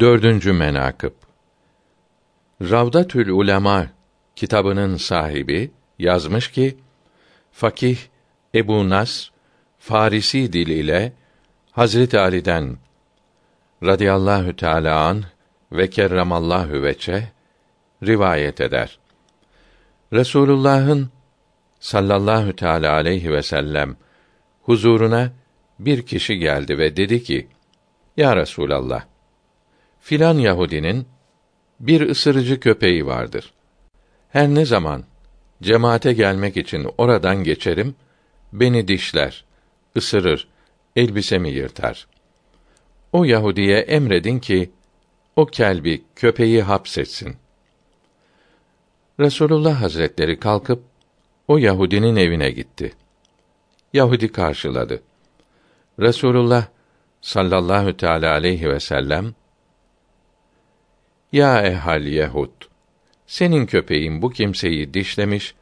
Dördüncü menakıb Ravdatül Ulema kitabının sahibi yazmış ki Fakih Ebu Nas Farisi diliyle Hazreti Ali'den radıyallahu teala an ve kerramallahu veçe rivayet eder. Resulullah'ın sallallahu teala aleyhi ve sellem huzuruna bir kişi geldi ve dedi ki: Ya Resulallah, filan Yahudinin bir ısırıcı köpeği vardır. Her ne zaman cemaate gelmek için oradan geçerim, beni dişler, ısırır, elbisemi yırtar. O Yahudiye emredin ki o kelbi, köpeği hapsetsin. Resulullah Hazretleri kalkıp o Yahudinin evine gitti. Yahudi karşıladı. Resulullah sallallahu teala aleyhi ve sellem Ya ehal Yahud senin köpeğin bu kimseyi dişlemiş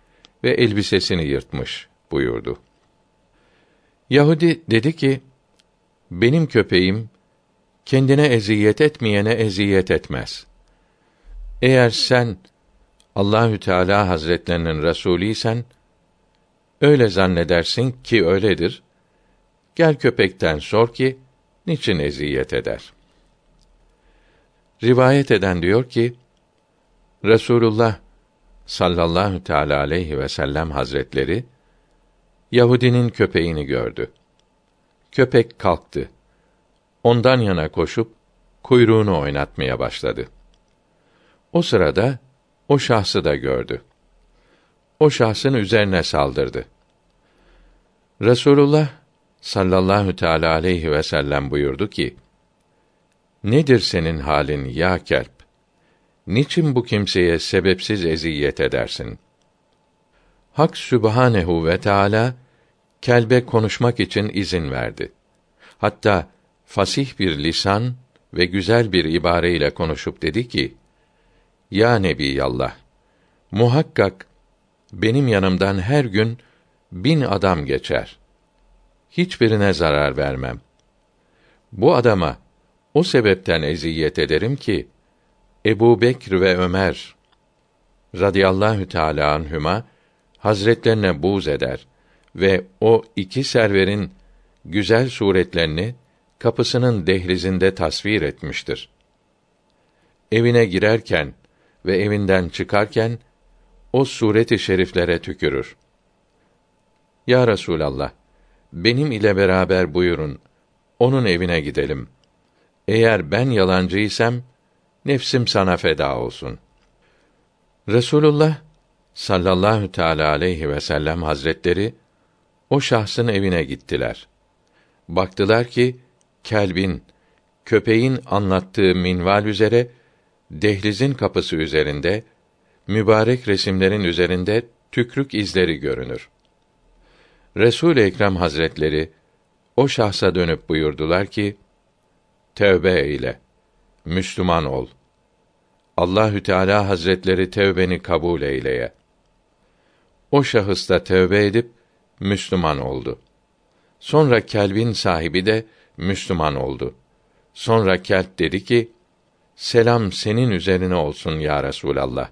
ve elbisesini yırtmış buyurdu. Yahudi dedi ki, benim köpeğim kendine eziyet etmeyene eziyet etmez. Eğer sen Allahü Teala Hazretlerinin Resulüysen öyle zannedersin ki öyledir. Gel köpekten sor ki niçin eziyet eder? Rivayet eden diyor ki Resulullah sallallahu teala aleyhi ve sellem hazretleri Yahudinin köpeğini gördü. Köpek kalktı. Ondan yana koşup kuyruğunu oynatmaya başladı. O sırada o şahsı da gördü. O şahsın üzerine saldırdı. Resulullah sallallahu teala aleyhi ve sellem buyurdu ki: Nedir senin halin ya kelp? Niçin bu kimseye sebepsiz eziyet edersin? Hak Sübhanehu ve Teala kelbe konuşmak için izin verdi. Hatta fasih bir lisan ve güzel bir ibare ile konuşup dedi ki: Ya Nebiyallah, muhakkak benim yanımdan her gün bin adam geçer. Hiçbirine zarar vermem. Bu adama o sebepten eziyet ederim ki Ebu Bekr ve Ömer radıyallahu teâlâ anhüma hazretlerine buğz eder ve o iki serverin güzel suretlerini kapısının dehlizinde tasvir etmiştir. Evine girerken ve evinden çıkarken o sureti şeriflere tükürür. Ya Resulallah, benim ile beraber buyurun, onun evine gidelim. Eğer ben yalancıysam, nefsim sana feda olsun. Resulullah sallallahu teala aleyhi ve sellem hazretleri o şahsın evine gittiler. Baktılar ki kelbin, köpeğin anlattığı minval üzere dehlizin kapısı üzerinde mübarek resimlerin üzerinde tükrük izleri görünür. Resul Ekrem Hazretleri o şahsa dönüp buyurdular ki: Tevbe eyle. Müslüman ol. Allahü Teala Hazretleri tevbeni kabul eyleye. O şahıs da tövbe edip Müslüman oldu. Sonra kelbin sahibi de Müslüman oldu. Sonra kelp dedi ki: Selam senin üzerine olsun ya Resulallah.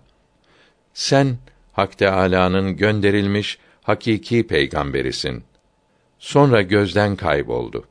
Sen Hak Teâlâ'nın gönderilmiş hakiki peygamberisin. Sonra gözden kayboldu.